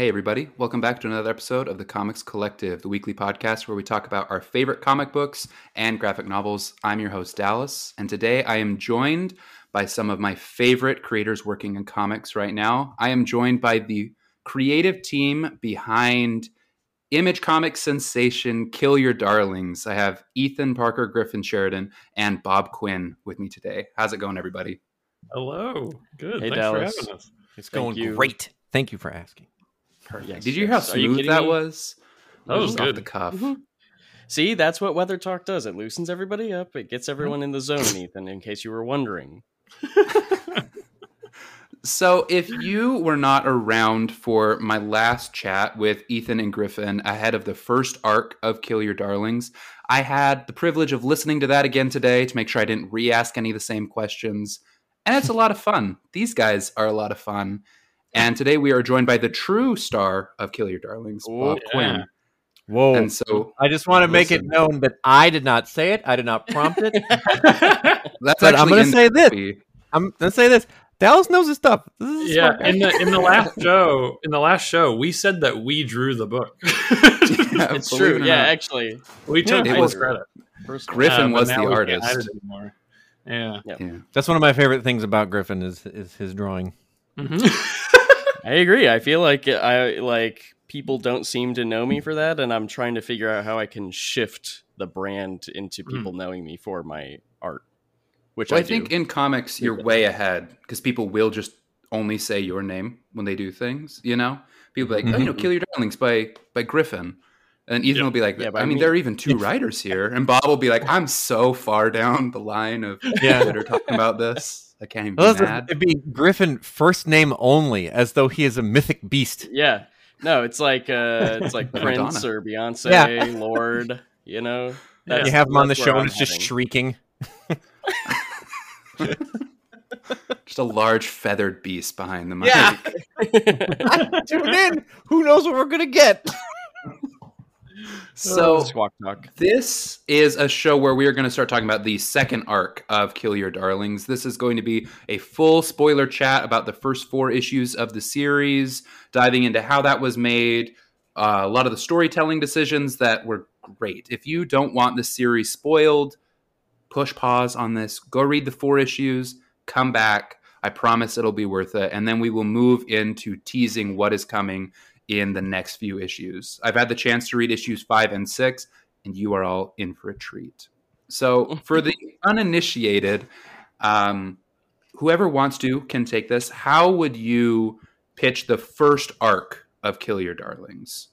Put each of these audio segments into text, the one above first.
Hey, everybody. Welcome back to another episode of the Comics Collective, the weekly podcast where we talk about our favorite comic books and graphic novels. I'm your host, Dallas, and today I am joined by some of my favorite creators working in comics right now. I am joined by the creative team behind Image comic sensation Kill Your Darlings. I have Ethan Parker, Griffin Sheridan, and Bob Quinn with me today. How's it going, everybody? Hello. Good. Hey, Thanks Dallas. for having us. It's Thank going you. great. Thank you for asking. Yes, Did you hear how yes. Are you smooth that me? was? That was Just off good. the cuff. Mhm. See, that's what Weather Talk does. It loosens everybody up. It gets everyone in the zone, Ethan, in case you were wondering. So, if you were not around for my last chat with Ethan and Griffin ahead of the first arc of Kill Your Darlings, I had the privilege of listening to that again today to make sure I didn't re ask any of the same questions. And it's a lot of fun. These guys are a lot of fun. And today we are joined by the true star of Kill Your Darlings, Bob yeah. Quinn. Whoa. And so I just want to make it known that I did not say it. I did not prompt it. that's But I'm gonna say this. I'm going to say this. Dallas knows his stuff. This is yeah, in the in the last show, in the last show, we said that we drew the book. Yeah, It's believe it true. Yeah, not. actually. we took Yeah, it full was- credit. First Griffin Uh, was the artist. hide it. Yeah. Yeah. That's one of my favorite things about Griffin is is his drawing. Mhm. I agree. I feel like I like people don't seem to know me for that, and I'm trying to figure out how I can shift the brand into hmm. people knowing me for my art. Which Well, I, I think do. in comics you're way ahead because people will just only say your name when they do things. You know, people be like, "Oh, you know. Mm-hmm. Kill Your Darlings by by Griffin," and Ethan Yeah. will be like, Yeah, by "I mean, me." there are even two writers here," and Bob will be like, "I'm so far down the line of Yeah. that are talking about this. I can't even Well, be mad." It'd be Griffin first name only, as though he is a mythic beast. yeah, no, it's like uh, it's like Prince or Beyonce, Yeah. Lord. You know, That's- you have him on the show and I'm it's just shrieking. Just a large feathered beast behind the mic. Yeah. Tune in. Who knows what we're gonna get? So. This is a show where we are going to start talking about the second arc of Kill Your Darlings. This is going to be a full spoiler chat about the first four issues of the series, diving into how that was made, uh, a lot of the storytelling decisions that were great. If you don't want the series spoiled, push pause on this, go read the four issues, come back. I promise it'll be worth it. And then we will move into teasing what is coming in the next few issues. I've had the chance to read issues five and six, and you are all in for a treat. So, for the uninitiated, um, whoever wants to can take this. How would you pitch the first arc of Kill Your Darlings?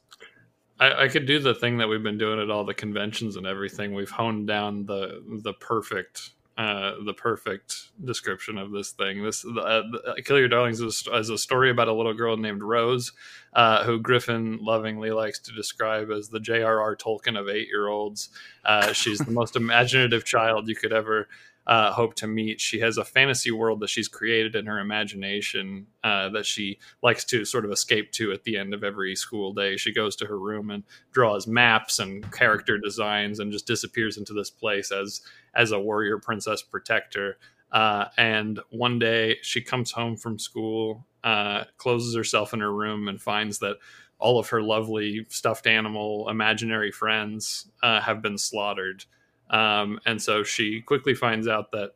I, I could do the thing that we've been doing at all the conventions and everything. We've honed down the the perfect uh, the perfect description of this thing. This uh, the, Kill Your Darlings is, is a story about a little girl named Rose, uh, who Griffin lovingly likes to describe as the J.R.R. Tolkien of eight year olds. Uh, she's the most imaginative child you could ever uh, hope to meet. She has a fantasy world that she's created in her imagination uh, that she likes to sort of escape to at the end of every school day. She goes to her room and draws maps and character designs and just disappears into this place as as a warrior princess protector. Uh, and one day she comes home from school, uh, closes herself in her room, and finds that all of her lovely stuffed animal imaginary friends uh, have been slaughtered. Um, and so she quickly finds out that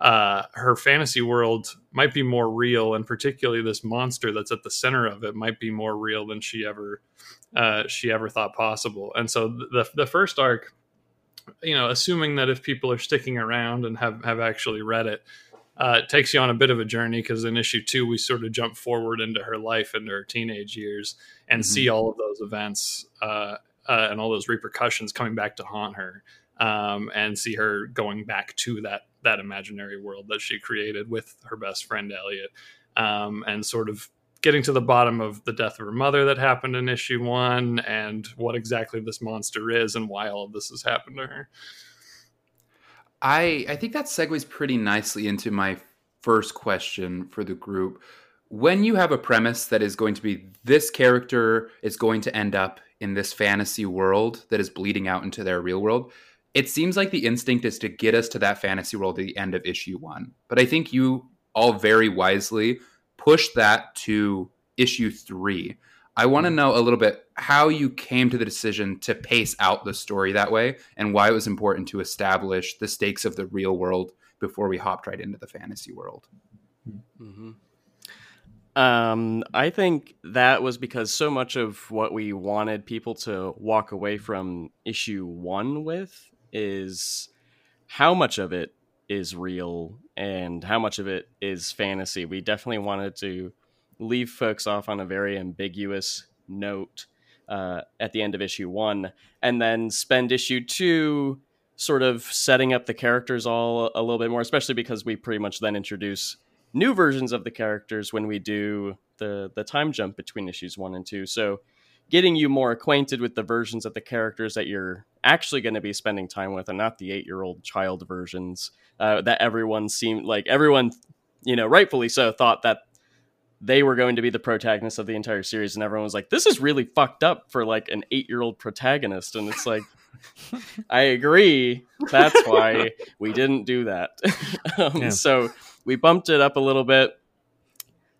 uh, her fantasy world might be more real, and particularly this monster that's at the center of it might be more real than she ever uh, she ever thought possible. And so the the first arc, you know, assuming that if people are sticking around and have have actually read it, uh, it takes you on a bit of a journey because in issue two we sort of jump forward into her life into her teenage years and Mhm. see all of those events uh, uh, and all those repercussions coming back to haunt her um, and see her going back to that that imaginary world that she created with her best friend Elliot, um, and sort of getting to the bottom of the death of her mother that happened in issue one, and what exactly this monster is, and why all of this has happened to her. I I think that segues pretty nicely into my first question for the group. When you have a premise that is going to be this character is going to end up in this fantasy world that is bleeding out into their real world, it seems like the instinct is to get us to that fantasy world at the end of issue 1. But I think you all very wisely push that to issue 3. I want to know a little bit how you came to the decision to pace out the story that way and why it was important to establish the stakes of the real world before we hopped right into the fantasy world. Mm-hmm. Um, I think that was because so much of what we wanted people to walk away from issue one with is how much of it is real and how much of it is fantasy. We definitely wanted to leave folks off on a very ambiguous note uh, at the end of issue one, and then spend issue two sort of setting up the characters all a little bit more, especially because we pretty much then introduce new versions of the characters when we do the the time jump between issues one and two. So getting you more acquainted with the versions of the characters that you're actually going to be spending time with and not the eight year old child versions uh, that everyone seemed like everyone you know rightfully so thought that they were going to be the protagonists of the entire series and everyone was like this is really fucked up for like an eight year old protagonist and it's like i agree that's why we didn't do that um, yeah. so we bumped it up a little bit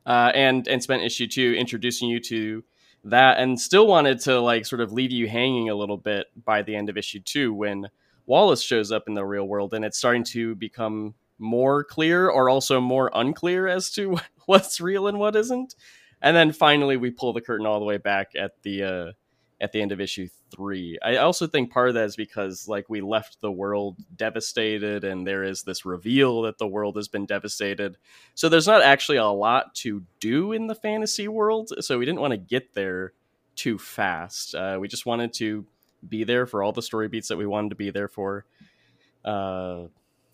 uh, and and spent issue two introducing you to that and still wanted to like sort of leave you hanging a little bit by the end of issue two when Wallace shows up in the real world and it's starting to become more clear or also more unclear as to what's real and what isn't. And then finally we pull the curtain all the way back at the uh at the end of issue three. I also think part of that is because like we left the world devastated and there is this reveal that the world has been devastated. So there's not actually a lot to do in the fantasy world. So we didn't want to get there too fast. Uh, we just wanted to be there for all the story beats that we wanted to be there for. Uh,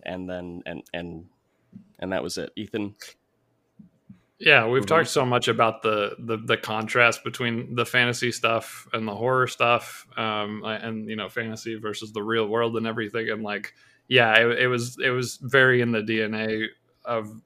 and then and and and that was it. Ethan, yeah, we've mm-hmm. talked so much about the, the, the contrast between the fantasy stuff and the horror stuff, um, and you know, fantasy versus the real world and everything. And like, yeah, it, it was it was very in the DNA of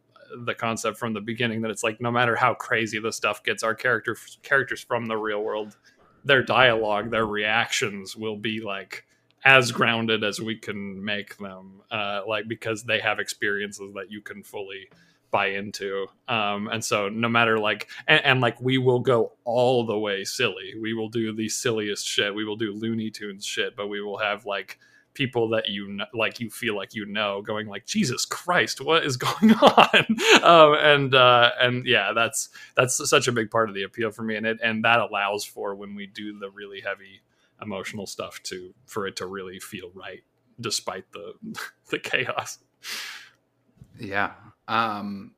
the concept from the beginning that it's like no matter how crazy the stuff gets, our character characters from the real world, their dialogue, their reactions will be like as grounded as we can make them, uh, like because they have experiences that you can fully buy into. Um and so no matter like and, and, like we will go all the way silly. We will do the silliest shit. We will do looney tunes shit but we will have like people that you know, like you feel like you know going like jesus christ what is going on? Um and uh and yeah that's that's such a big part of the appeal for me and it and that allows for when we do the really heavy emotional stuff to for it to really feel right despite the the chaos. Yeah um,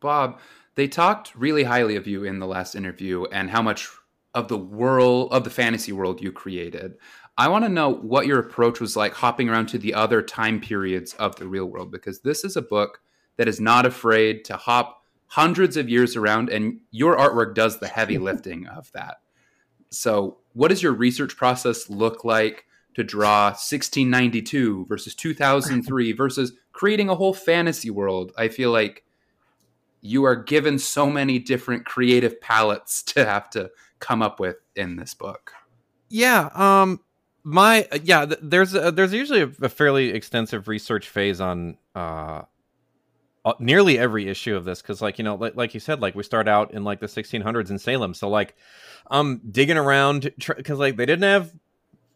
Bob, they talked really highly of you in the last interview and how much of the world of the fantasy world you created. I want to know what your approach was like hopping around to the other time periods of the real world because this is a book that is not afraid to hop hundreds of years around and your artwork does the heavy lifting of that. So, what does your research process look like to draw 1692 versus 2003 versus creating a whole fantasy world. I feel like you are given so many different creative palettes to have to come up with in this book. Yeah, um my yeah, there's a, there's usually a, a, fairly extensive research phase on uh nearly every issue of this because like you know like, like you said like we start out in like the 1600s in salem so like i'm digging around because like they didn't have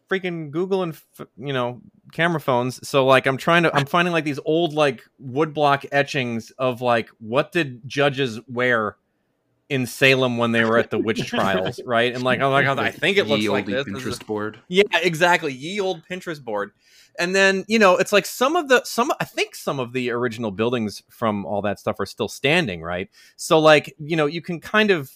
freaking Google and you know camera phones. So like I'm trying to I'm finding like these old like woodblock etchings of like what did judges wear in Salem when they were at the witch trials, right? And like I'm like oh, I think it looks like this. Pinterest this board. Yeah, exactly. Ye old Pinterest board. And then you know it's like some of the some I think some of the original buildings from all that stuff are still standing, right? So like you know you can kind of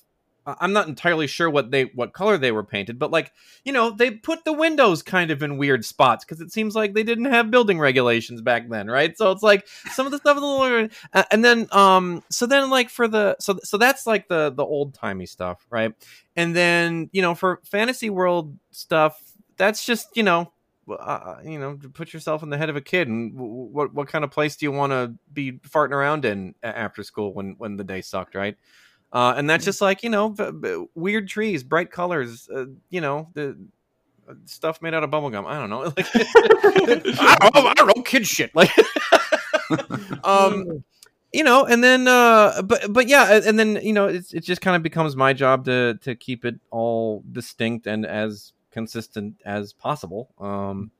I'm not entirely sure what they what color they were painted, but like you know they put the windows kind of in weird spots because it seems like they didn't have building regulations back then, right? So it's like some of the stuff is a little, uh, and then um so then like for the so so that's like the the old timey stuff, right? And then you know for fantasy world stuff, that's just you know uh, uh you know, put yourself in the head of a kid, and what what kind of place do you want to be farting around in after school when when the day sucked, right? Uh, and that's mm. just like you know b- b- weird trees, bright colors, uh, you know the uh, stuff made out of bubblegum. I don't know, like I, don't know I don't know, kid shit. Like, um, you know, and then uh but but yeah, and then you know, it's it just kind of becomes my job to to keep it all distinct and as consistent as possible. Um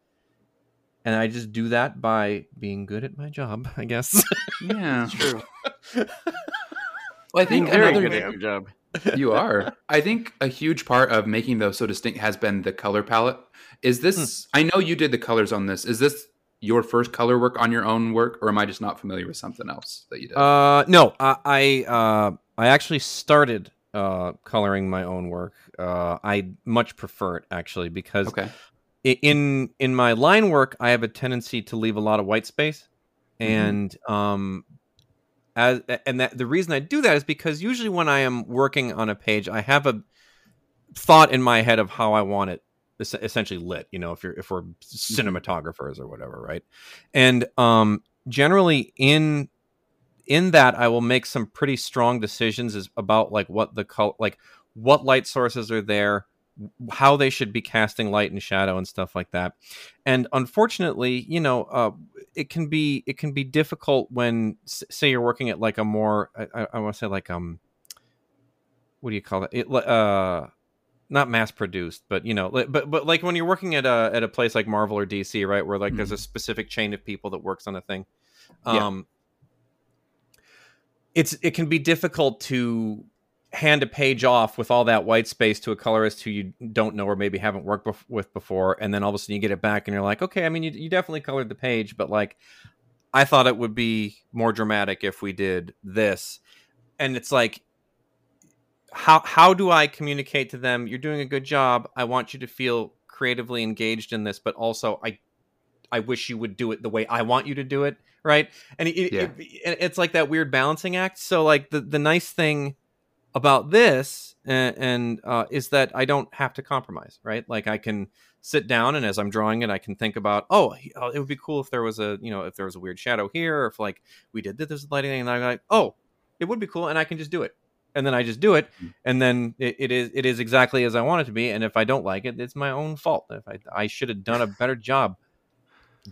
and I just do that by being good at my job, I guess. Yeah. It's true. Well, I think Very another good job. you are. I think a huge part of making those so distinct has been the color palette. Is this? I know you did the colors on this. Is this your first color work on your own work, or am I just not familiar with something else that you did? Uh, no, I I, uh, I actually started uh, coloring my own work. Uh, I much prefer it actually because okay. in in my line work, I have a tendency to leave a lot of white space, Mm-hmm. and um, as and that the reason I do that is because usually when I am working on a page, I have a thought in my head of how I want it essentially lit. You know, if you're if we're cinematographers or whatever, right? And um, generally in in that, I will make some pretty strong decisions as about like what the color, like what light sources are there, how they should be casting light and shadow and stuff like that. And unfortunately, you know, uh, it can be it can be difficult when say you're working at like a more I, I, want to say like um what do you call it? it uh not mass produced, but you know, but but like when you're working at a at a place like Marvel or DC, right, where like there's a specific chain of people that works on a thing. Yeah. Um it's it can be difficult to hand a page off with all that white space to a colorist who you don't know or maybe haven't worked bef- with before and then all of a sudden you get it back and you're like okay i mean you, you definitely colored the page but like i thought it would be more dramatic if we did this. And it's like how how do i communicate to them you're doing a good job. I want you to feel creatively engaged in this but also i i wish you would do it the way i want you to do it right? And it, Yeah. it, it- it's like that weird balancing act. So like the the nice thing about this and, and uh, is that I don't have to compromise, right? Like I can sit down and as I'm drawing it, I can think about, oh, oh, it would be cool if there was a, you know, if there was a weird shadow here, or if like we did this lighting, and I'm like, oh, it would be cool, and I can just do it, and then I just do it, and then it, it is it is exactly as I want it to be, and if I don't like it, it's my own fault. If I I should have done a better job,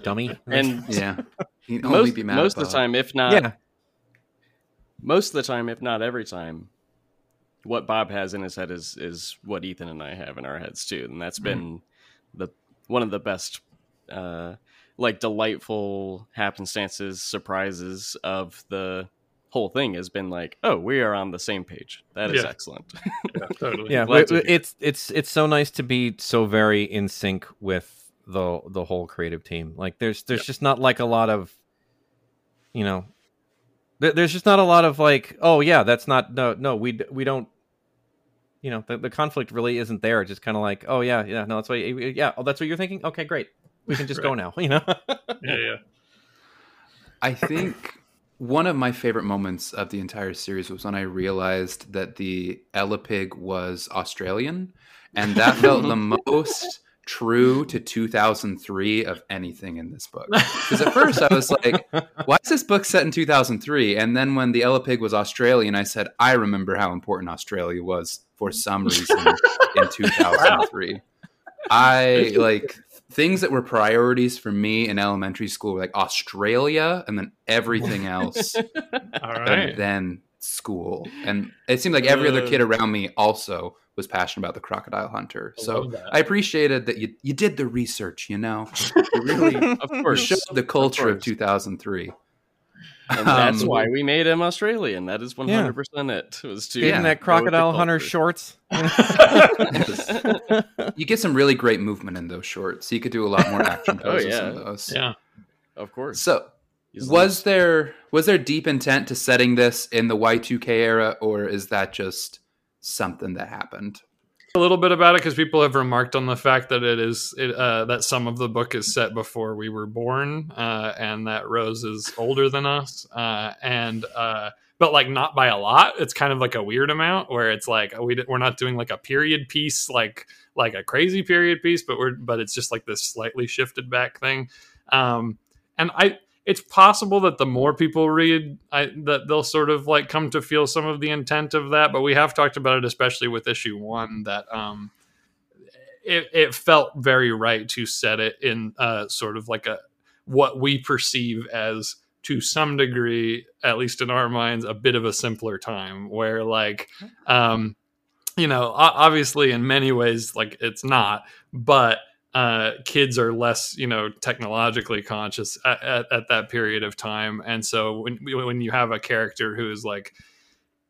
dummy. And Yeah. Only most, be mad most of the time, if not yeah, most of the time, if not every time, what Bob has in his head is is what Ethan and I have in our heads too, and that's been the one of the best, uh, like delightful happenstances, surprises of the whole thing has been like, oh, we are on the same page. That is Yeah. excellent. Yeah, totally. yeah. It- it's it's it's so nice to be so very in sync with the the whole creative team. Like there's there's just not like a lot of, you know, there's just not a lot of like, oh yeah, that's not no no we we don't. You know, the, the conflict really isn't there. It's just kind of like, oh yeah, yeah, no, that's what, yeah, oh, that's what you're thinking. Okay, great, we can just go now. You know, yeah, yeah. I think one of my favorite moments of the entire series was when I realized that the Elapig was Australian, and that felt the most true to 2003 of anything in this book. Because at first I was like, why is this book set in 2003? And then when the Elapig was Australian, I said, I remember how important Australia was for some reason in 2003. I like things that were priorities for me in elementary school were like Australia and then everything else All and then school. And it seemed like every other uh. kid around me also was passionate about the crocodile hunter. I so. I appreciated that you you did the research, you know. You really of course, showed the culture of course. 2003. and that's Um, why we made him Australian. That is one hundred percent it. Was to Yeah. getting that go with the crocodile hunter shorts. You get some really great movement in those shorts. You could do a lot more action Oh, poses yeah. in those. Yeah. of course. So He's was there was there deep intent to setting this in the Y2K era or is that just something that happened? a little bit about it because people have remarked on the fact that it is it, uh, that some of the book is set before we were born, uh, and that Rose is older than us, uh, and uh, but like not by a lot. It's kind of like a weird amount where it's like we we're not doing like a period piece like like a crazy period piece, but we're but it's just like this slightly shifted back thing. Um, and I it's possible that the more people read I, that they'll sort of like come to feel some of the intent of that but we have talked about it especially with issue one that um it, it felt very right to set it in uh sort of like a what we perceive as to some degree, at least in our minds, a bit of a simpler time where like um you know, obviously in many ways like it's not, but uh, kids are less, you know, technologically conscious at, at, at, that period of time, and so when when you have a character who is like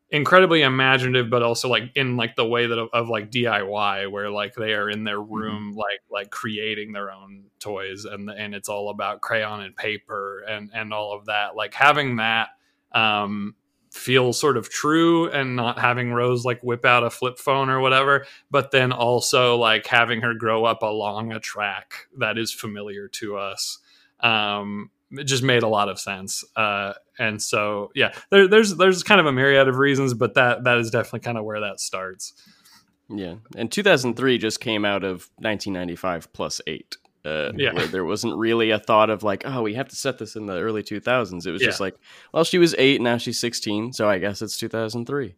incredibly imaginative, but also like in like the way that of, of like DIY, where like they are in their mm-hmm. room, mm-hmm. like like creating their own toys, and and it's all about crayon and paper and and all of that. Like having that um, feel sort of true and not having Rose like whip out a flip phone or whatever, but then also like having her grow up along a track that is familiar to us. Um, it just made a lot of sense. Uh, and so, yeah, there, there's there's kind of a myriad of reasons, but that that is definitely kind of where that starts. Yeah, and 2003 just came out of 1995 plus eight. Uh, yeah. where there wasn't really a thought of like, oh, we have to set this in the early 2000s. It was yeah. just like, well, she was eight, now she's 16, so I guess it's 2003.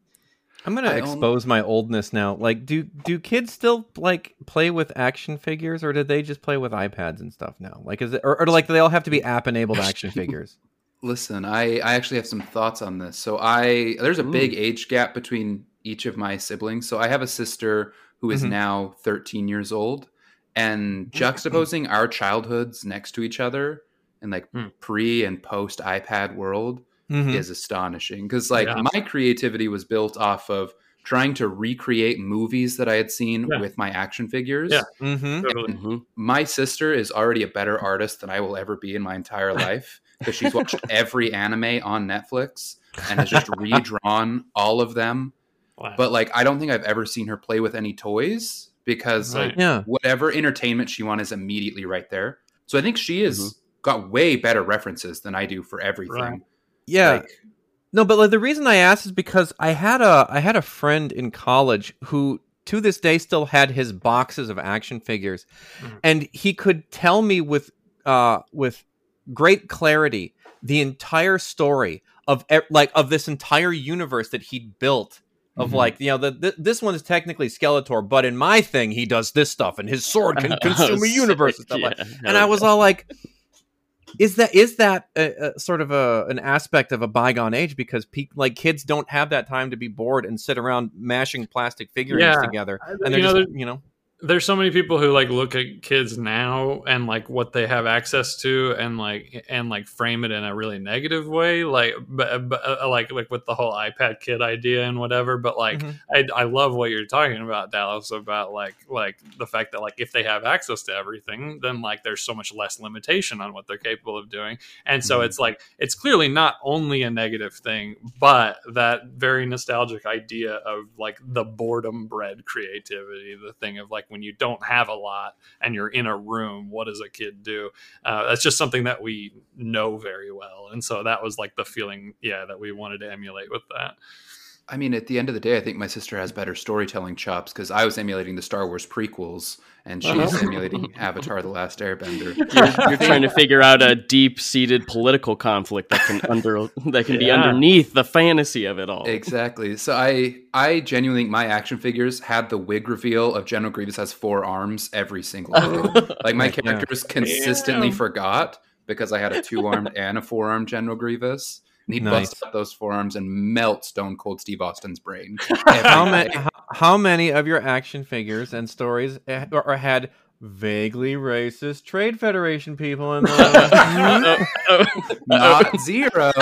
I'm gonna I expose my oldness now. Like, do do kids still like play with action figures, or did they just play with iPads and stuff now? Like, is it or, or like do they all have to be app enabled action figures? Listen, I I actually have some thoughts on this. So I there's a Ooh. big age gap between each of my siblings. So I have a sister who is mm-hmm. now 13 years old, and juxtaposing our childhoods next to each other in like mm. pre and post iPad world mm-hmm. is astonishing because like yeah. my creativity was built off of trying to recreate movies that I had seen yeah. with my action figures. Yeah, mm-hmm. totally. Mm-hmm. My sister is already a better artist than I will ever be in my entire life because she's watched every anime on Netflix and has just redrawn all of them. Wow. But like, I don't think I've ever seen her play with any toys because right. like yeah. whatever entertainment she wants is immediately right there. So I think she has mm-hmm. got way better references than I do for everything. Right. Yeah. Like, no, but like, the reason I asked is because I had a I had a friend in college who to this day still had his boxes of action figures mm-hmm. and he could tell me with uh with great clarity the entire story of like of this entire universe that he'd built of mm-hmm. like you know the, the, this one is technically Skeletor, but in my thing he does this stuff, and his sword can consume a universe and stuff yeah, like. And I was all like, is that is that a, a sort of a an aspect of a bygone age because pe- like kids don't have that time to be bored and sit around mashing plastic figurines yeah. together, and they're you know, just you know there's so many people who like look at kids now and like what they have access to and like and like frame it in a really negative way like but, but uh, like like with the whole ipad kid idea and whatever but like mm-hmm. I, I love what you're talking about dallas about like like the fact that like if they have access to everything then like there's so much less limitation on what they're capable of doing and so mm-hmm. it's like it's clearly not only a negative thing but that very nostalgic idea of like the boredom bred creativity the thing of like when you don't have a lot and you're in a room what does a kid do? Uh, that's just something that we know very well. And so that was like the feeling yeah that we wanted to emulate with that I mean, at the end of the day, I think my sister has better storytelling chops because I was emulating the Star Wars prequels and she's uh-huh. emulating Avatar: The Last Airbender. You're, you're trying to figure out a deep-seated political conflict that can under that can yeah. be underneath the fantasy of it all. Exactly. So I I genuinely think my action figures had the wig reveal of General Grievous has four arms every single day. like my characters consistently forgot because I had a two-armed and a four-armed General Grievous and he nice. busts up those forearms and melts Stone Cold Steve Austin's brain. how, many, how, how, many of your action figures and stories or had vaguely racist Trade Federation people in them? Not zero.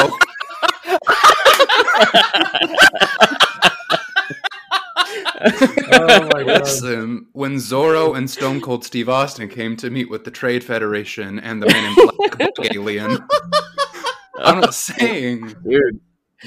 oh my God. Listen, when Zorro and Stone Cold Steve Austin came to meet with the Trade Federation and the Man in Black alien, I'm not saying Weird.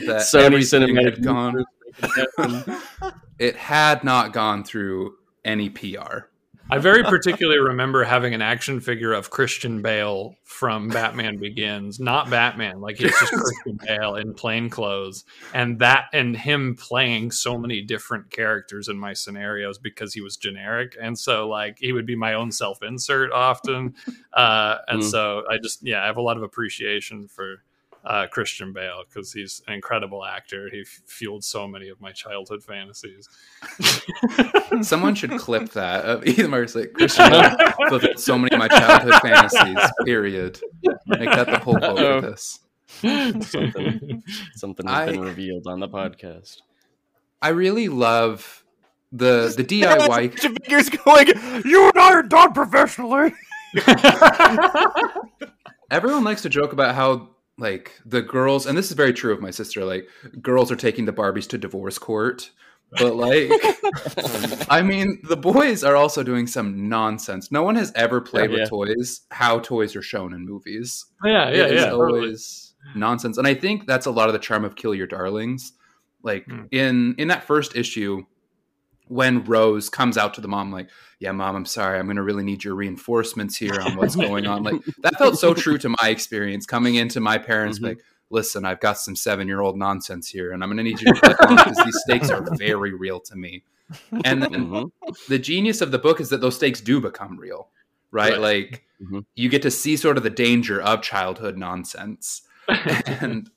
that Sony Cinematic had gone. it had not gone through any PR. I very particularly remember having an action figure of Christian Bale from Batman Begins, not Batman, like he's just Christian Bale in plain clothes, and that and him playing so many different characters in my scenarios because he was generic, and so like he would be my own self insert often, uh, and mm. so I just yeah I have a lot of appreciation for uh, Christian Bale because he's an incredible actor. He f- fueled so many of my childhood fantasies. Someone should clip that. Uh, either Mark's like Christian Bale fulfilled so many of my childhood fantasies. Period. Make that the whole quote of this. something something has been revealed on the podcast. I really love the the DIY. Figures going. You and I are done professionally. Everyone likes to joke about how like the girls, and this is very true of my sister. Like girls are taking the Barbies to divorce court, but like, I mean, the boys are also doing some nonsense. No one has ever played Yeah. with toys how toys are shown in movies. yeah, yeah, It is yeah. totally. always nonsense, and I think that's a lot of the charm of Kill Your Darlings. Like Hmm. in in that first issue, when Rose comes out to the mom, like, "Yeah, mom, I'm sorry, I'm going to really need your reinforcements here on what's going on." Like that felt so true to my experience coming into my parents, Mhm. like, "Listen, I've got some seven year old nonsense here, and I'm going to need you to click on because these stakes are very real to me." And then Mhm. the genius of the book is that those stakes do become real, right? Right. Like Mhm. you get to see sort of the danger of childhood nonsense. and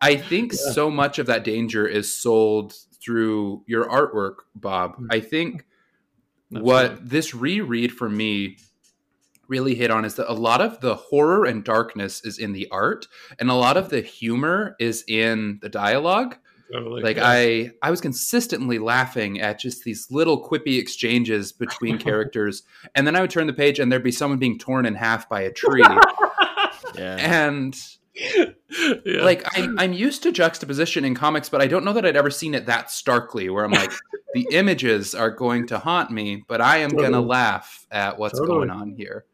I think Yeah. so much of that danger is sold through your artwork, Bob. Hmm. I think what this reread for me really hit on is that a lot of the horror and darkness is in the art and a lot of the humor is in the dialogue. Totally, like i i was consistently laughing at just these little quippy exchanges between characters and then i would turn the page and there'd be someone being torn in half by a tree. Yeah. and yeah. like I'm, I'm used to juxtaposition in comics but i don't know that i'd ever seen it that starkly where i'm like the images are going to haunt me but i am gonna laugh at what's Totally. going on here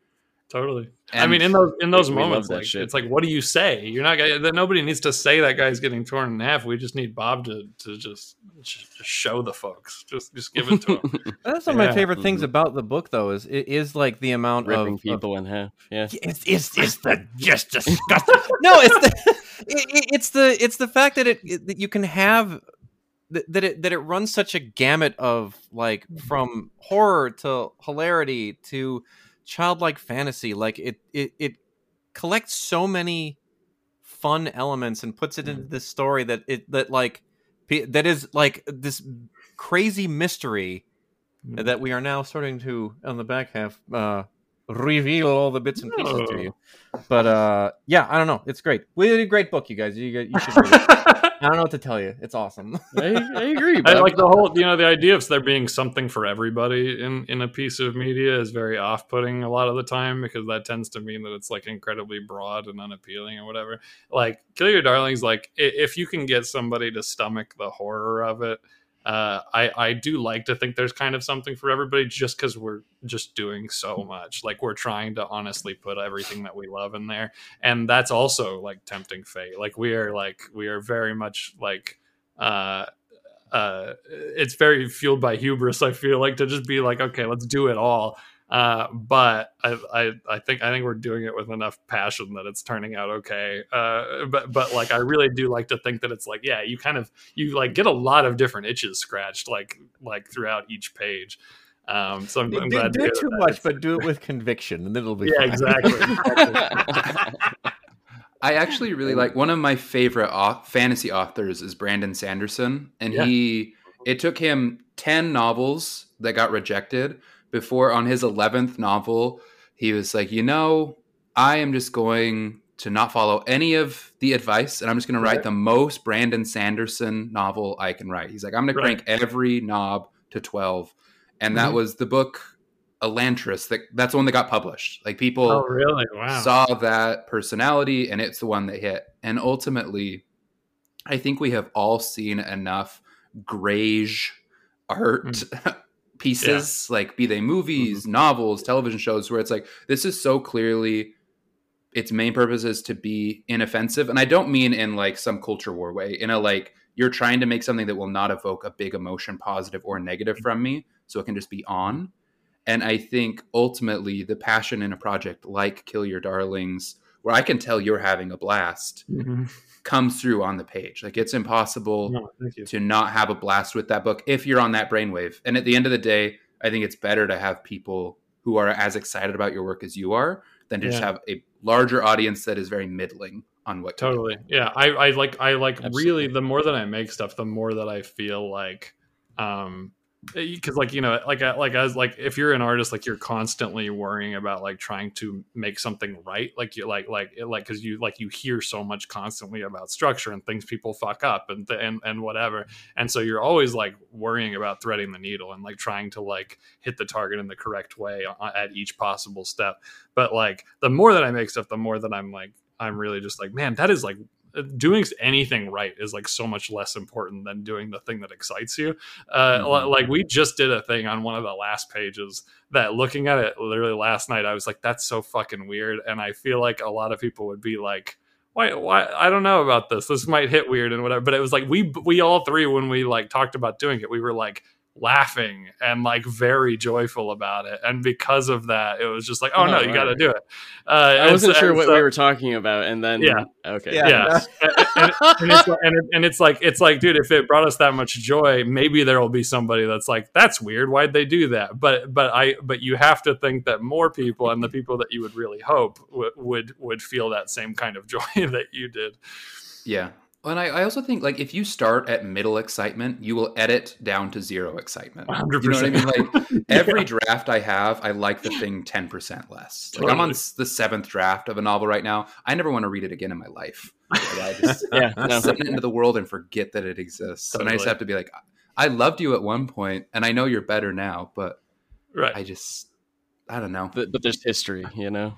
Totally. I mean, in those in those We moments, that like, shit. it's like, what do you say? You're not gonna. that Nobody needs to say that guy's getting torn in half. We just need Bob to to just just show the folks. Just just give it to him. That's one of my favorite things Mhm. about the book, though, is it is like the amount of, ripping of people in half. Yeah. it's it's, it's the just disgusting. no, it's the it, it- it's the it's the fact that it, it that you can have that, that it that it runs such a gamut of like from horror to hilarity to childlike fantasy. Like it it it collects so many fun elements and puts it into this story that it that like that is like this crazy mystery that we are now starting to on the back half uh reveal all the bits and pieces to you. But uh yeah i don't know. It's great. We did a great book you guys. You, guys- you should read it. i don't know what to tell you it's awesome I, I agree. I like the whole, you know, the idea of there being something for everybody in in a piece of media is very off putting a lot of the time because that tends to mean that it's like incredibly broad and unappealing or whatever. Like Kill Your Darlings, like if you can get somebody to stomach the horror of it. Uh, I I do like to think there's kind of something for everybody, just because we're just doing so much. Like we're trying to honestly put everything that we love in there, and that's also like tempting fate. Like we are like we are very much like uh uh it's very fueled by hubris i feel like to just be like okay let's do it all uh but I, I i think i think we're doing it with enough passion that it's turning out okay uh but but like i really do like to think that it's like yeah you kind of you like get a lot of different itches scratched like like throughout each page um so i'm, I'm do, glad to do hear too that. much but do it with conviction and it'll be yeah fine. exactly I actually really like one of my favorite au- fantasy authors is Brandon Sanderson, and Yeah. he it took him ten novels that got rejected before on his eleventh novel he was like, you know, I am just going to not follow any of the advice, and I'm just going to write Right. the most Brandon Sanderson novel I can write. He's like, I'm going to crank every knob to twelve, and that Mhm. was the book Elantris. That that's the one that got published. Like people oh really wow saw that personality and it's the one that hit. And ultimately, I think we have all seen enough grayish art Mm. pieces, like be they movies, Mm-hmm. novels, television shows, where it's like this is so clearly its main purpose is to be inoffensive. And I don't mean in like some culture war way, in a like you're trying to make something that will not evoke a big emotion, positive or negative from me, so it can just be on. And I think ultimately the passion in a project like Kill Your Darlings, where I can tell you're having a blast, Mhm. comes through on the page. Like it's impossible No, to not have a blast with that book if you're on that brainwave. And at the end of the day, I think it's better to have people who are as excited about your work as you are than to just have a larger audience that is very middling on what you do. totally yeah i i like i like Absolutely. really the more that i make stuff the more that i feel like um Eh, because like you know like uh, like as like if you're an artist like you're constantly worrying about like trying to make something right like you like like like because you like you hear so much constantly about structure and things people fuck up and and and whatever. And so you're always like worrying about threading the needle and like trying to like hit the target in the correct way uh, uh, at each possible step. But like the more that i make stuff the more that i'm like i'm really just like man that is like doing anything right is like so much less important than doing the thing that excites you. Uh, Mhm. like we just did a thing on one of the last pages that looking at it literally last night i was like that's so fucking weird. And i feel like a lot of people would be like why why i don't know about this. This might hit weird and whatever. But it was like we we all three when we like talked about doing it we were like laughing and like very joyful about it and because of that it was just like oh Oh, no you right. got to do it uh I wasn't so- sure and what so- we were talking about, and then Yeah. okay, Yeah. yeah and, and- and it's, and, it- and it's like it's like dude if it brought us that much joy maybe there will be somebody that's like that's weird why'd they do that but but i but you have to think that more people and the people that you would really hope w- would would feel that same kind of joy that you did Yeah. And I, I also think like if you start at middle excitement, you will edit down to zero excitement. 100%. You know what I mean? Like every draft I have, I like the thing ten percent less. Like I'm on the seventh draft of a novel right now. I never want to read it again in my life. Like, I just yeah, no. send it into the world and forget that it exists. And I just have to be like, I loved you at one point, and I know you're better now, but right I just I don't know. but, but there's history, you know.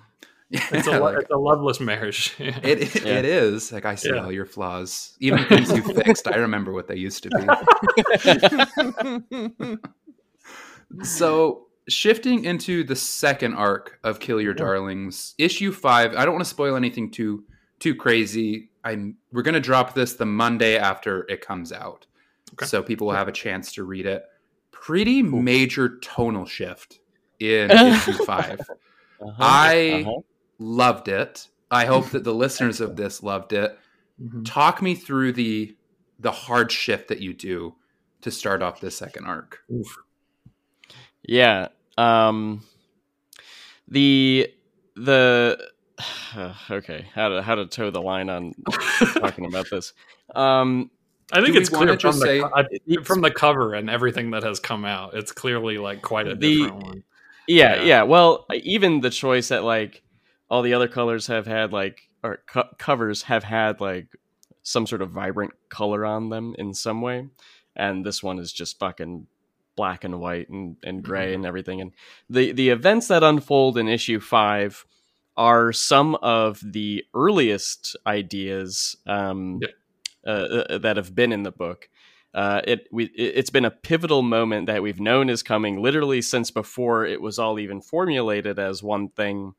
It's a, lo- Like, it's a loveless marriage it, it, Yeah. it is like I see Yeah. all your flaws, even things you fixed. I remember what they used to be. So shifting into the second arc of Kill Your Darlings, issue five. I don't want to spoil anything too too crazy. I'm we're gonna drop this the Monday after it comes out, Okay. so people will have a chance to read it. Pretty major tonal shift in issue five. Uh-huh. I Uh-huh. Loved it. I hope that the listeners of this loved it. Mhm. Talk me through the the hard shift that you do to start off this second arc. Yeah. Um the the okay, how to how to toe the line on talking about this. Um I think it's clear just from, say- the, I- from the cover and everything that has come out. It's clearly like quite a The- different one. yeah, Yeah. yeah, Well, even the choice that like all the other colors have had like or co- covers have had like some sort of vibrant color on them in some way, and this one is just fucking black and white and, and gray and everything. And the the events that unfold in issue five are some of the earliest ideas um, Yeah. uh, uh, that have been in the book. Uh, it we it- it's been a pivotal moment that we've known is coming literally since before it was all even formulated as one thing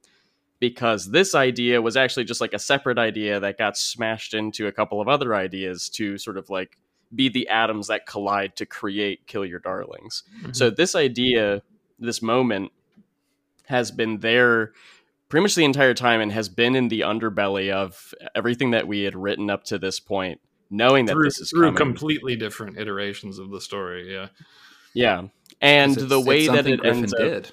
because this idea was actually just like a separate idea that got smashed into a couple of other ideas to sort of like be the atoms that collide to create kill your darlings so mm-hmm. this idea this moment has been there pretty much the entire time and has been in the underbelly of everything that we had written up to this point knowing that through, this is through coming. completely different iterations of the story. Yeah, yeah and It's- the way that it Griffin ends up did.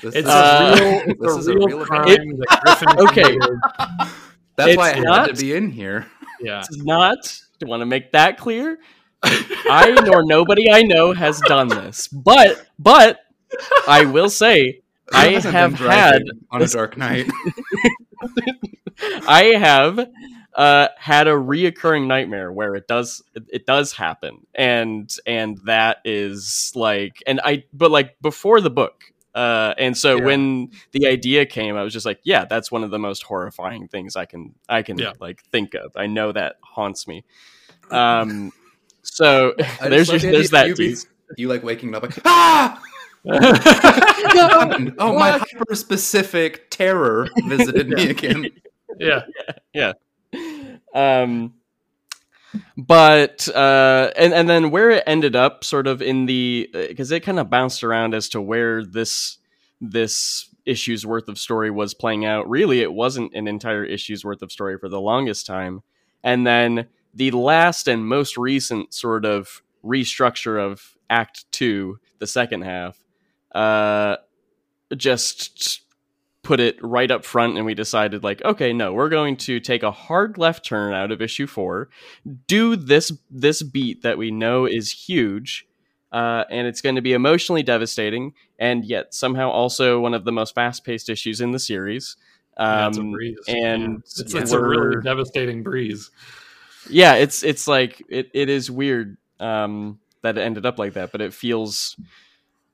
This it's is- a real, it's this a is real, real crime event. that Griffin Okay. committed. That's why it's it had to be in here. Yeah, This is not I want to make that clear I nor nobody I know has done this but but I will say I have had on a dark night. I have uh, had a reoccurring nightmare where it does it, it does happen, and and that is like, and I but like before the book, uh, and so Yeah. when the idea came, I was just like, yeah, that's one of the most horrifying things I can I can Yeah. like think of. I know that haunts me. Um, so there's just your, there's that you be- You like waking up like ah. What happened? oh, my hyper specific terror visited me again. Yeah, yeah. um but uh and and then where it ended up sort of in the because it kind of bounced around as to where this this issue's worth of story was playing out. Really it wasn't an entire issue's worth of story for the longest time. And then the last and most recent sort of restructure of act 2 the second half uh just put it right up front and we decided like okay no we're going to take a hard left turn out of issue 4 do this this beat that we know is huge uh, and it's going to be emotionally devastating, and yet somehow also one of the most fast-paced issues in the series. Yeah, it's a Um, breeze. and It's, it's a really devastating breeze. yeah, it's it's like it, it is weird um, that it ended up like that, but it feels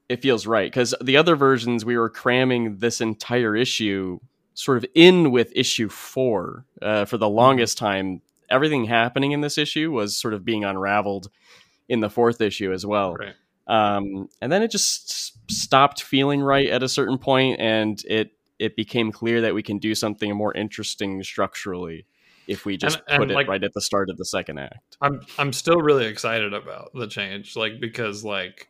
it feels right because the other versions we were cramming this entire issue sort of in with issue four uh, for the longest time. Everything happening in this issue was sort of being unraveled in the fourth issue as well. Right. Um, and then it just stopped feeling right at a certain point, and it it became clear that we can do something more interesting structurally if we just And- and, put it like- right at the start of the second act. I'm I'm still really excited about the change, like because like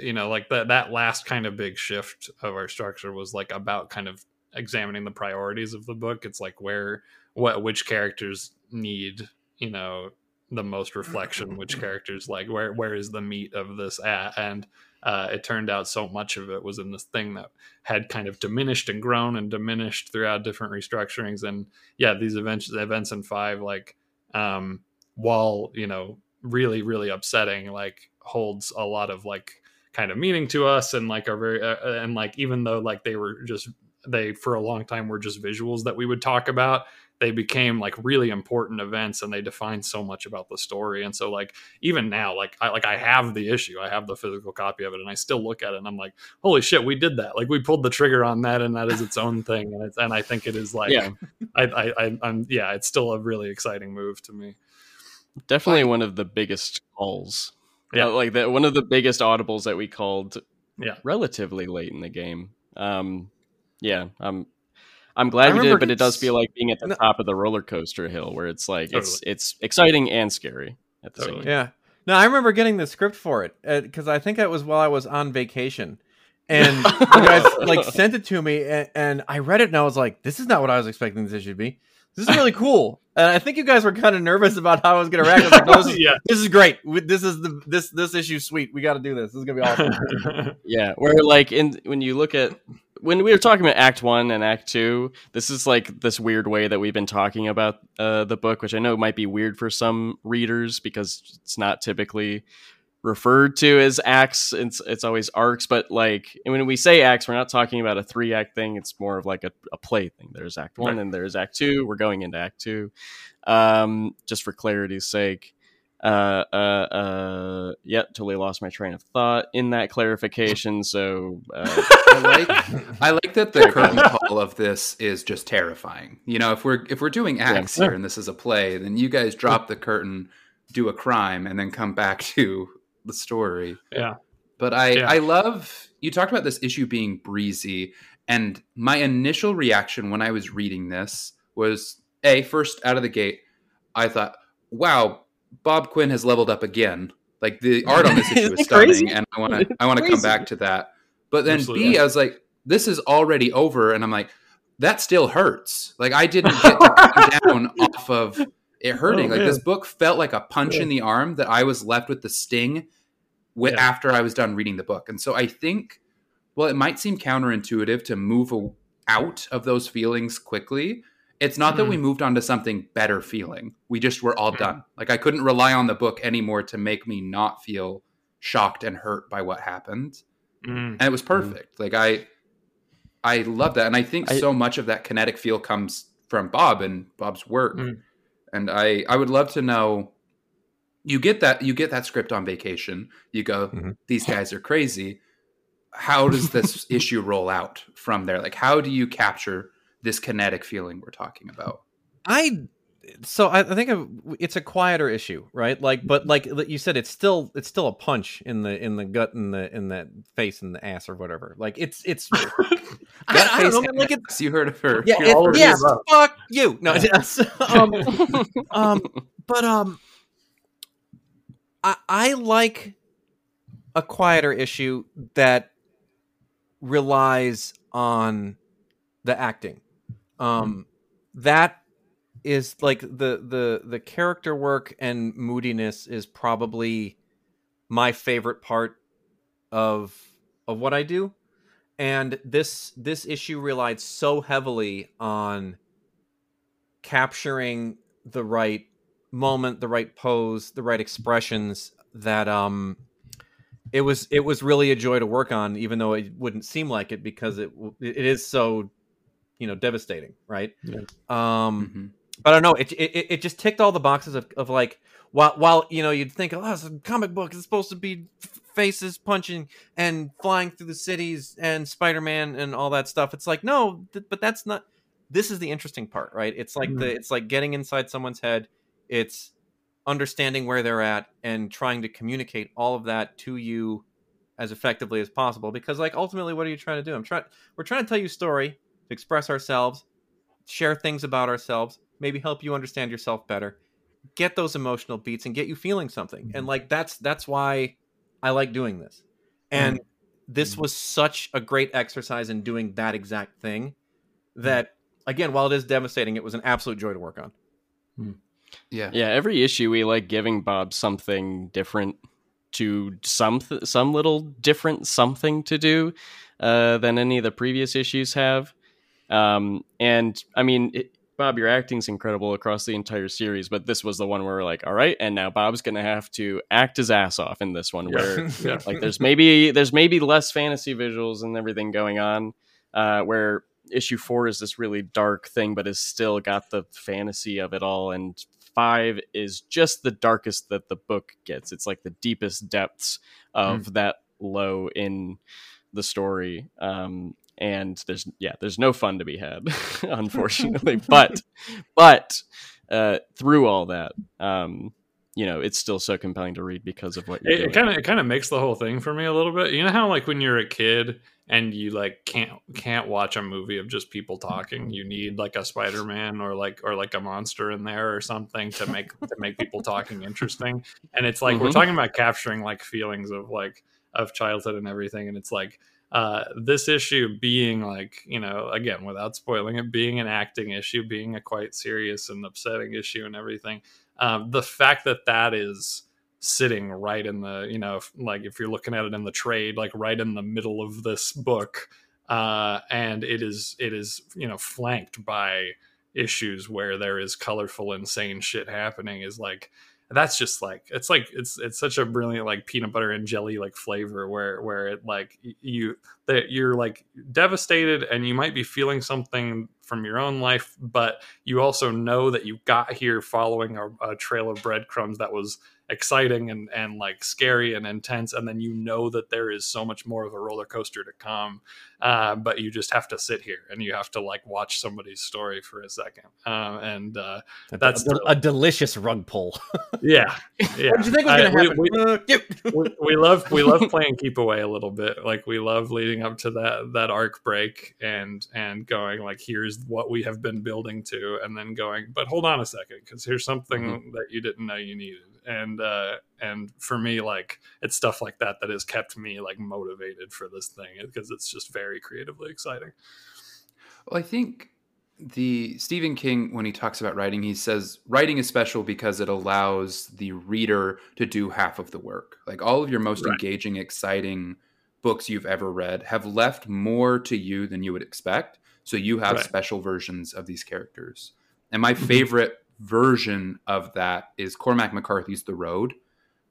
you know like that that last kind of big shift of our structure was like about kind of examining the priorities of the book. It's like where what which characters need you know the most reflection, which characters like where where is the meat of this at, and uh, it turned out so much of it was in this thing that had kind of diminished and grown and diminished throughout different restructurings and yeah these events events in five like um while you know really really upsetting like holds a lot of like kind of meaning to us and like are very uh, and like even though like they were just they for a long time were just visuals that we would talk about they became like really important events and they defined so much about the story and so like even now like i like i have the issue i have the physical copy of it and i still look at it and i'm like holy shit we did that like we pulled the trigger on that and that is its own thing and it's and i think it is like yeah, I, I, I, I'm yeah, it's still a really exciting move to me. definitely one of the biggest calls. Yeah. Yeah, like that one of the biggest audibles that we called. Yeah. relatively late in the game. Um, yeah, I'm. I'm glad I we did, but it does feel like being at the No. top of the roller coaster hill, where it's like it's Totally. it's exciting and scary at the same time. Yeah. No, I remember getting the script for it because I think it was while I was on vacation, and you guys like sent it to me, and, and I read it, and I was like, "This is not what I was expecting this issue to be. This is really cool." And I think you guys were kind of nervous about how I was going to react. I was like, no, this, is, yeah, "This is great. We- This is the this this issue sweet. We got to do this. This is gonna be awesome." Yeah, where like in when you look at when we were talking about Act One and Act Two, this is like this weird way that we've been talking about uh, the book, which I know might be weird for some readers because it's not typically referred to as acts. It's it's always arcs, but like and when we say acts, we're not talking about a three act thing. It's more of like a, a play thing. There's Act One Right. and there's Act Two. We're going into Act Two, um, just for clarity's sake uh uh uh yeah totally lost my train of thought in that clarification so uh I like I like that the curtain call of this is just terrifying. You know, if we're if we're doing acts Yeah. here and this is a play, then you guys drop the curtain, do a crime, and then come back to the story. yeah, But I Yeah. I love you talked about this issue being breezy, and my initial reaction when I was reading this was a first out of the gate, I thought, wow, Bob Quinn has leveled up again. Like the art on this issue is it crazy? stunning, and I want to I want to come back to that. But then Absolutely. B, I was like, this is already over, and I'm like, that still hurts. Like I didn't get down off of it hurting. Oh, like this book felt like a punch Yeah. in the arm that I was left with the sting with Yeah. after I was done reading the book. And so I think, well, it might seem counterintuitive to move a- out of those feelings quickly. It's not that we moved on to something better feeling. We just were all Mhm. done. Like I couldn't rely on the book anymore to make me not feel shocked and hurt by what happened. Mm. And it was perfect. Like I I love that. And I think I- so much of that kinetic feel comes from Bob and Bob's work. Mm. And I I would love to know you get that you get that script on vacation. You go, Mhm. these guys are crazy. How does this issue roll out from there? Like how do you capture this kinetic feeling we're talking about? I so I, I think it's a quieter issue, right? Like, but like you said, it's still it's still a punch in the in the gut in the in the face and the ass or whatever. Like it's it's I, I don't know, like it's you heard of her. yeah, all of it, the yeah above. fuck you. No, it's, um, um, but um, I like a quieter issue that relies on the acting. Um, that is like the the the character work and moodiness is probably my favorite part of of what I do. And this this issue relied so heavily on capturing the right moment, the right pose, the right expressions that um it was it was really a joy to work on, even though it wouldn't seem like it because it it is so you know devastating, right? Yeah. Um, Mhm. but I don't know. It, it it just ticked all the boxes of, of like while while you know you'd think oh it's a comic book it's supposed to be faces punching and flying through the cities and Spider Man and all that stuff. It's like no, th- but that's not. This is the interesting part, right? It's like the it's like getting inside someone's head. It's understanding where they're at and trying to communicate all of that to you as effectively as possible because like ultimately what are you trying to do? I'm trying we're trying to tell you a story to express ourselves share things about ourselves maybe help you understand yourself better get those emotional beats and get you feeling something. And mm-hmm. like that's that's why i like doing this. And mm-hmm. this mm-hmm. was such a great exercise in doing that exact thing that again while it is devastating it was an absolute joy to work on Yeah. Yeah, every issue we like giving Bob something different to some some little different something to do uh, than any of the previous issues have. Um, and I mean, it, Bob, your acting's incredible across the entire series, but this was the one where we're like, all right, and now Bob's gonna have to act his ass off in this one, where yeah. like there's maybe there's maybe less fantasy visuals and everything going on uh, where issue four is this really dark thing but has still got the fantasy of it all and five is just the darkest that the book gets. It's like the deepest depths of that low in the story um, and there's yeah there's no fun to be had unfortunately. But but uh, through all that um, you know it's still so compelling to read because of what you're it kind of it kind of makes the whole thing for me a little bit. You know how like when you're a kid and you like can't can't watch a movie of just people talking. You need like a Spider-Man or like or like a monster in there or something to make to make people talking interesting. And it's like we're Mhm. talking about capturing like feelings of like of childhood and everything and it's like uh, this issue being like you know again without spoiling it being an acting issue being a quite serious and upsetting issue and everything um, the fact that that is sitting right in the you know if, like if you're looking at it in the trade like right in the middle of this book uh and it is it is you know flanked by issues where there is colorful insane shit happening is like that's just like it's like it's it's such a brilliant like peanut butter and jelly like flavor where where it like you that you're like devastated and you might be feeling something from your own life but you also know that you got here following a, a trail of breadcrumbs that was exciting and and like scary and intense and then you know that there is so much more of a roller coaster to come uh, but you just have to sit here and you have to like watch somebody's story for a second um, and uh, That's a, a delicious rug pull. yeah yeah What did you think was going to we- happen? we- Uh, we, we love we love playing keep away a little bit like we love leading up to that that arc break and and going like here's what we have been building to and then going but hold on a second because here's something that you didn't know you needed and uh and for me like it's stuff like that that has kept me like motivated for this thing because it's just very creatively exciting Well, I think the Stephen King, when he talks about writing, he says writing is special because it allows the reader to do half of the work. Like all of your most Right. engaging, exciting books you've ever read have left more to you than you would expect. So you have Right. special versions of these characters. And my Mhm. favorite version of that is Cormac McCarthy's The Road,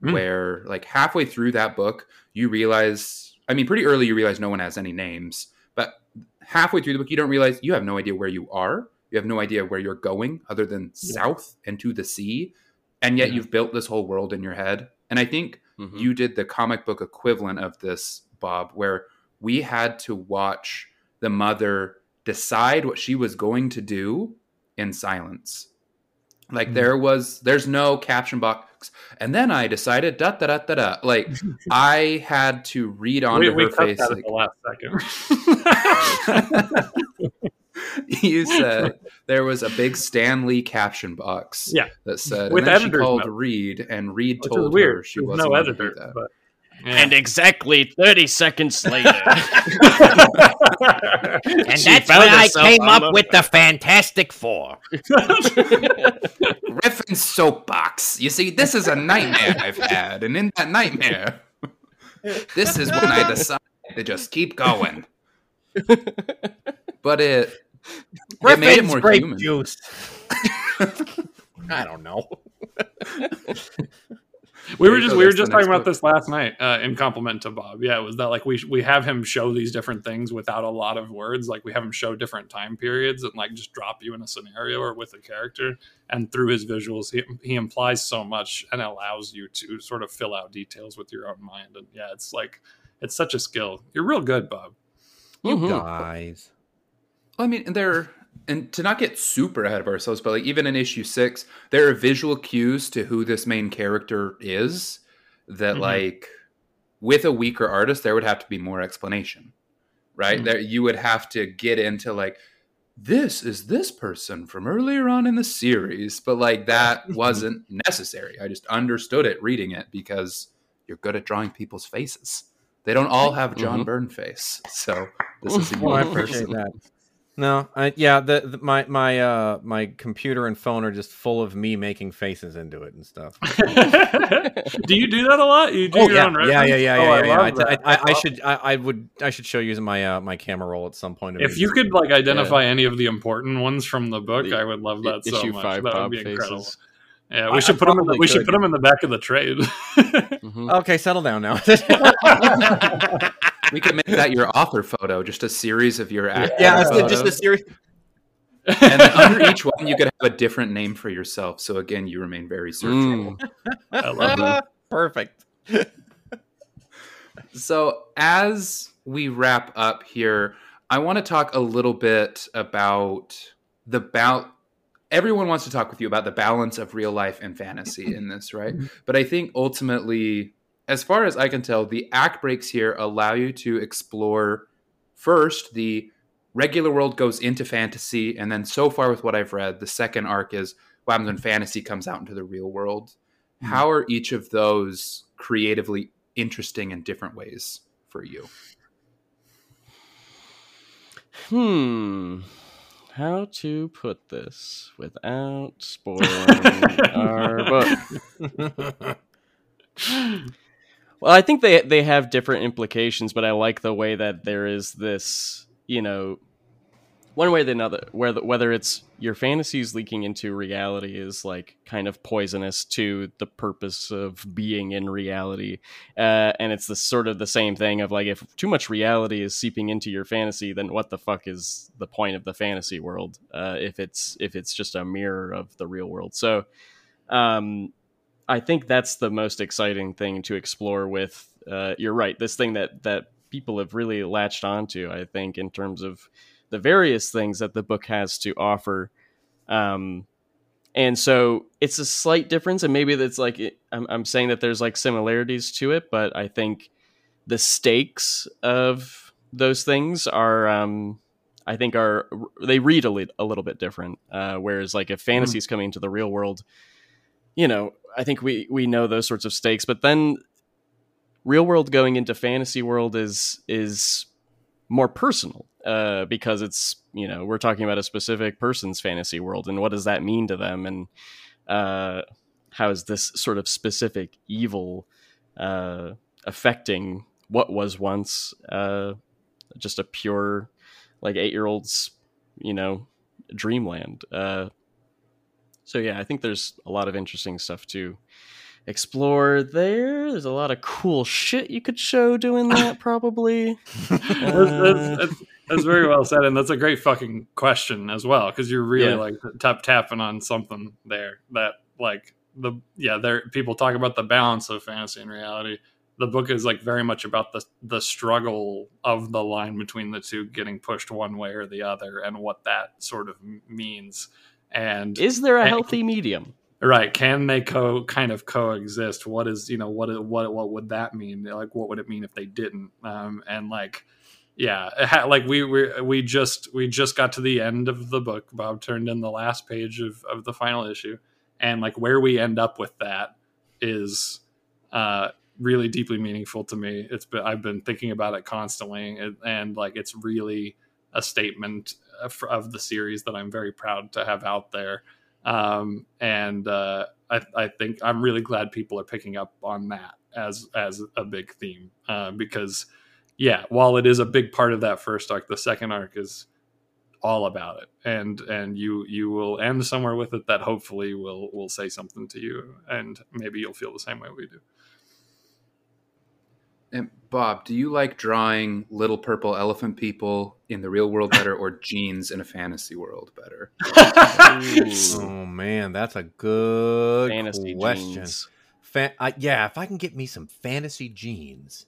Mm. where like halfway through that book, you realize, I mean, pretty early you realize no one has any names, but halfway through the book, you don't realize you have no idea where you are. You have no idea where you're going other than south and to the sea. And yet Yeah. you've built this whole world in your head. And I think Mhm. you did the comic book equivalent of this, Bob, where we had to watch the mother decide what she was going to do in silence. Like Mm. there was, there's no caption box. And then I decided, da da da da da. Like I had to read onto we, we her cut face. that like- the last second you said there was a big Stan Lee caption box. Yeah. that said, With and then she editor's called note. Reed, and Reed which told weird her she There's wasn't no going to do editor that. but And exactly 30 seconds later. And She that's found when I came up the- with the Fantastic Four. Griffin's soapbox. You see, this is a nightmare I've had, and in that nightmare, this is when I decide to just keep going. But it, it made it more grape human. juice. I don't know. We were just we were just talking about book. this last night uh, in compliment to Bob. Yeah, it was that like we we have him show these different things without a lot of words. Like we have him show different time periods and like just drop you in a scenario or with a character, and through his visuals, he he implies so much and allows you to sort of fill out details with your own mind. And yeah, it's like it's such a skill. You're real good, Bob. You Mhm. guys. I mean, there and to not get super ahead of ourselves, but like even in issue six, there are visual cues to who this main character is. That Mhm. like with a weaker artist, there would have to be more explanation, right? Mhm. There you would have to get into like this is this person from earlier on in the series, but like that wasn't necessary. I just understood it reading it because you're good at drawing people's faces. They don't all have John Mhm. Byrne face, so this is a Well, I appreciate person. that. No, I, yeah, the, the my my uh my computer and phone are just full of me making faces into it and stuff. do you do that a lot? You do Oh your yeah, own yeah, reference? yeah, yeah, Oh, yeah, I yeah. yeah. I. I, I, I should, I, I would, I should show you my uh, my camera roll at some point. If you could like identify any of the important ones from the book, The I would love that so issue much. five that would Bob be incredible. faces. Yeah, I- we should put them. In the, we should put them in the back of the trade. Mhm. okay, settle down now. We could make that your author photo, just a series of your acting yeah, it's photos. just a series. and under each one, you could have a different name for yourself. So again, you remain very searchable. Mm. I love that. Perfect. So as we wrap up here, I want to talk a little bit about the about. Everyone wants to talk with you about the balance of real life and fantasy in this, right? But I think ultimately, as far as I can tell, the act breaks here allow you to explore first the regular world goes into fantasy, and then so far with what I've read, the second arc is what happens when fantasy comes out into the real world. How are each of those creatively interesting in different ways for you? Hmm. How to put this without spoiling our book? Well, I think they they have different implications, but I like the way that there is this, you know, one way or another, whether whether it's your fantasies leaking into reality is like kind of poisonous to the purpose of being in reality, uh, and it's the sort of the same thing of like if too much reality is seeping into your fantasy, then what the fuck is the point of the fantasy world? Uh, if it's if it's just a mirror of the real world, so. Um, I think that's the most exciting thing to explore with. Uh, you're right. This thing that that people have really latched onto. I think in terms of the various things that the book has to offer. Um, and so it's a slight difference, and maybe that's like it, I'm, I'm saying that there's like similarities to it, but I think the stakes of those things are, um, I think, are they read a, li- a little bit different. Uh, whereas, like if fantasy is coming into the real world, you know, I think we we know those sorts of stakes, but then real world going into fantasy world is is more personal uh, because it's you know we're talking about a specific person's fantasy world and what does that mean to them and uh, how is this sort of specific evil uh, affecting what was once uh, just a pure like eight year old's you know dreamland uh, so yeah i think there's a lot of interesting stuff to explore there there's a lot of cool shit you could show doing that probably that's, that's, uh, that's, that's very well said, and that's a great fucking question as well because you're really Yeah. like tap tapping on something there that like the yeah there people talk about the balance of fantasy and reality. The book is like very much about the the struggle of the line between the two getting pushed one way or the other and what that sort of means. And is there a And- healthy medium? Right. Can they co kind of coexist? What is you know what what what would that mean? Like what would it mean if they didn't? Um and like yeah ha- like we we we just we just got to the end of the book bob turned in the last page of of the final issue. And like where we end up with that is uh really deeply meaningful to me. It's been i've been thinking about it constantly. And, and like it's really a statement of, of the series that i'm very proud to have out there. Um, and uh, I, I think I'm really glad people are picking up on that as as a big theme uh, because yeah, while it is a big part of that first arc, the second arc is all about it. And and you you will end somewhere with it that hopefully will will say something to you and maybe you'll feel the same way we do And Bob, do you like drawing little purple elephant people in the real world better, or jeans in a fantasy world better? Oh man, that's a good Fantasy question. jeans. Fa- uh, yeah, if I can get me some fantasy jeans,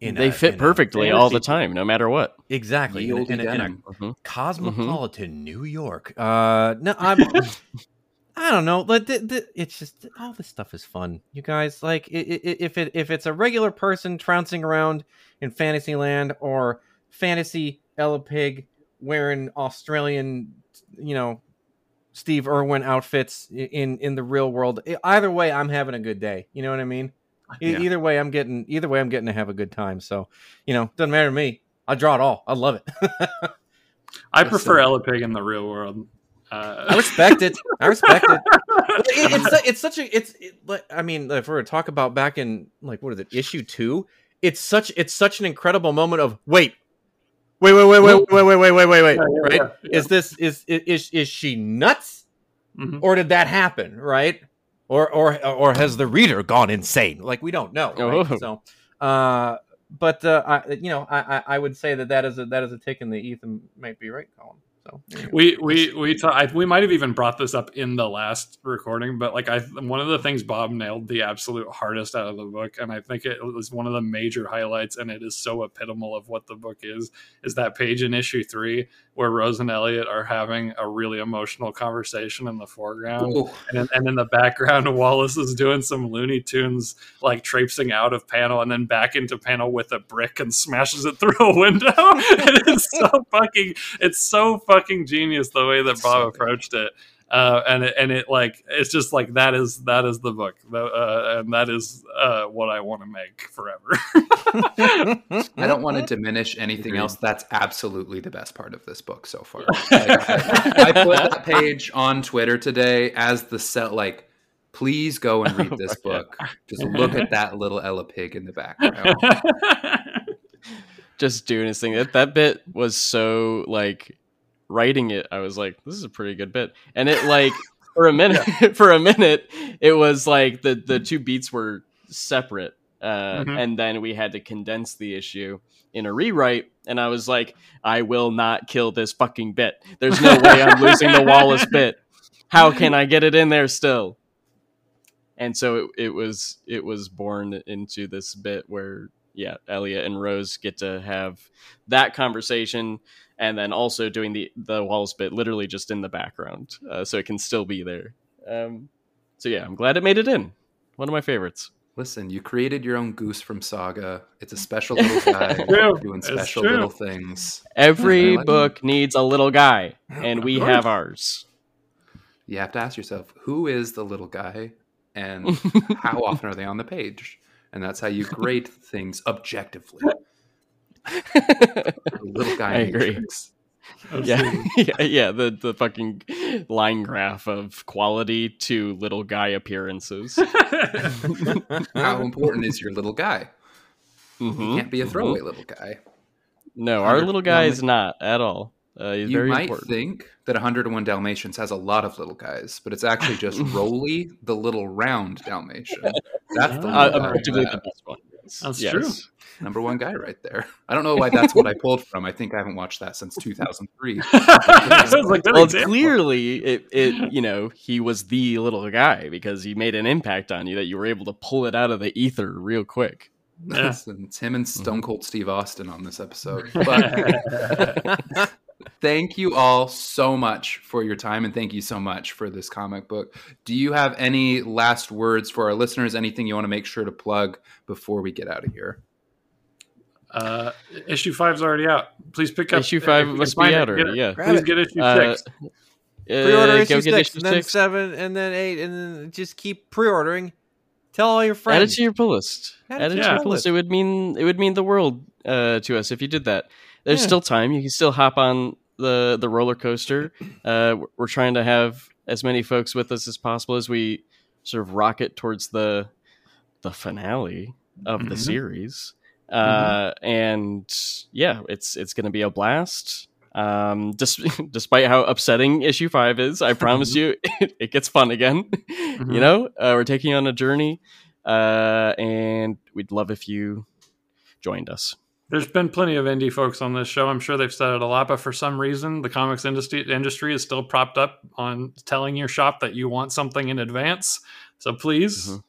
in They a- fit in perfectly all the time, no matter what. Exactly. Ye In a, in a- in a denim. Mhm. cosmopolitan New York. Uh, no, I'm. I don't know. Like, the, the, it's just all this stuff is fun, you guys. Like, i- i- i- if it if it's a regular person trouncing around in Fantasyland or fantasy Ella Pig wearing Australian, you know, Steve Irwin outfits in in the real world. Either way, I'm having a good day. You know what I mean? Yeah. Either way, I'm getting either way, I'm getting to have a good time. So, you know, doesn't matter to me. I draw it all. I love it. i prefer ella pig in the real world uh, I respect it. I respect it. It- it's it's such a it's it, like I mean if we were to talk about back in like what is it issue two, it's such it's such an incredible moment of wait, wait wait wait wait wait wait wait wait wait wait Yeah, yeah, right? yeah. Is this is is is she nuts Mhm. or did that happen right? Or or or has the reader gone insane? Like we don't know. right? Oh. So, uh, but uh, I you know I, I I would say that that is a that is a tick in the Ethan might be right column. So go. we we we ta- I, we might have even brought this up in the last recording, but like I one of the things Bob nailed the absolute hardest out of the book, and I think it was one of the major highlights, and it is so epitomal of what the book is. Is that page in issue three where Rose and Elliot are having a really emotional conversation in the foreground, Ooh, and in, and in the background, Wallace is doing some Looney Tunes like traipsing out of panel and then back into panel with a brick and smashes it through a window. and it's so fucking, it's so fucking genius the way that Bob so good. approached it. Uh, and it, and it like it's just like that is that is the book, uh, and that is uh, what I want to make forever. I don't want to diminish anything else. That's absolutely the best part of this book so far. Like, I, I put that page on Twitter today as the set. Like, please go and read this book. Just look at that little Ella pig in the background. Just doing his thing. That that bit was so like writing it. I was like, this is a pretty good bit, and it like for a minute, for a minute, it was like the the two beats were separate, uh, Mhm. and then we had to condense the issue in a rewrite. And I was like, I will not kill this fucking bit. There's no way I'm losing the Wallace bit. How can I get it in there still? And so it, it was it was born into this bit where yeah, Elliot and Rose get to have that conversation, and then also doing the the Wallace bit literally just in the background, uh, so it can still be there. Um, so yeah, I'm glad it made it in. One of my favorites. Listen, you created your own goose from Saga. It's a special little guy doing special little things. Every like book needs a little guy, and we have ours. You have to ask yourself, who is the little guy, and how often are they on the page? And that's how you grade things objectively. The little guy I agree. matrix. yeah, yeah, yeah. The the fucking line graph of quality to little guy appearances. How important is your little guy? Mhm, He can't be a mhm. throwaway little guy. No, our little guy is not at all. Uh, he's you very might important. think that 101 Dalmatians has a lot of little guys, but it's actually just Rolly, the little round Dalmatian. That's the uh, little guy the best one. That's Yes. true. number one guy right there. I don't know why that's what I pulled from. I think I haven't watched that since 2003. Sounds like Well, clearly, it, it you know he was the little guy because he made an impact on you that you were able to pull it out of the ether real quick. Yeah. Listen, it's him and Stone mm-hmm. Cold Steve Austin on this episode. But thank you all so much for your time and thank you so much for this comic book. Do you have any last words for our listeners? Anything you want to make sure to plug before we get out of here? Uh, issue five's already out. Please pick up. Issue five if you must can be out it, get already. Yeah. Grab Please it. get issue Uh, six. Pre-order uh, issue six, issue and then six. seven, and then eight, and then just keep pre-ordering. Tell all your friends. Add it friends. to your pull list. Add it Add to it your to your pull pull list. It would mean it would mean the world uh, to us if you did that. There's Yeah. still time. You can still hop on the the roller coaster. Uh, we're- trying to have as many folks with us as possible as we sort of rocket towards the the finale of the Mhm. series. Uh, and yeah, it's it's going to be a blast. Um, just despite how upsetting issue five is, I promise you, it, it gets fun again. Mhm. You know, uh, we're taking on a journey, uh, and we'd love if you joined us. There's been plenty of indie folks on this show. I'm sure they've said it a lot, but for some reason, the comics industry industry is still propped up on telling your shop that you want something in advance. So please, Mhm.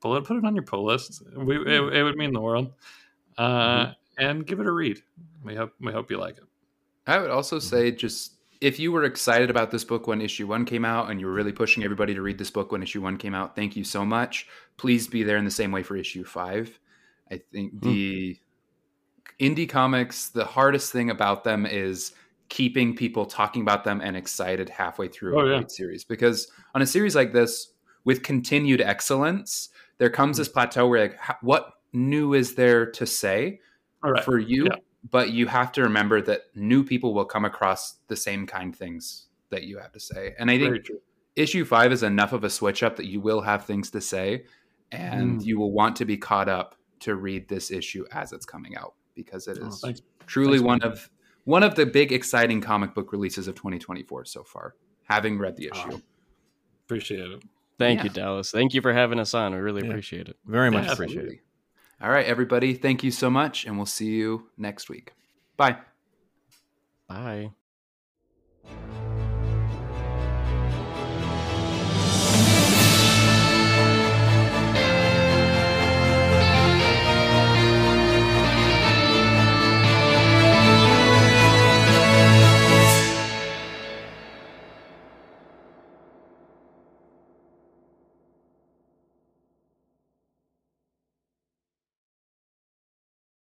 pull it, put it on your pull list. We, it, it would mean the world. Uh, And give it a read. We hope we hope you like it. I would also say just if you were excited about this book when issue one came out and you were really pushing everybody to read this book when issue one came out, thank you so much. Please be there in the same way for issue five. I think the indie comics, the hardest thing about them is keeping people talking about them and excited halfway through Oh, a yeah. series. Because on a series like this, with continued excellence, there comes Mm-hmm. this plateau where like, what new is there to say? Right. for you, Yeah. but you have to remember that new people will come across the same kind of things that you have to say. And I think issue five is enough of a switch up that you will have things to say and Mm. you will want to be caught up to read this issue as it's coming out because it oh, is Oh, thanks. truly Thanks, one of one of the big exciting comic book releases of 2024 so far having read the ah, issue Wow. Appreciate it. Thank Yeah. you, Dallas. Thank you for having us on. We really Yeah. appreciate it. Very much Yeah, appreciate it. All right everybody thank you so much and we'll see you next week bye Bye.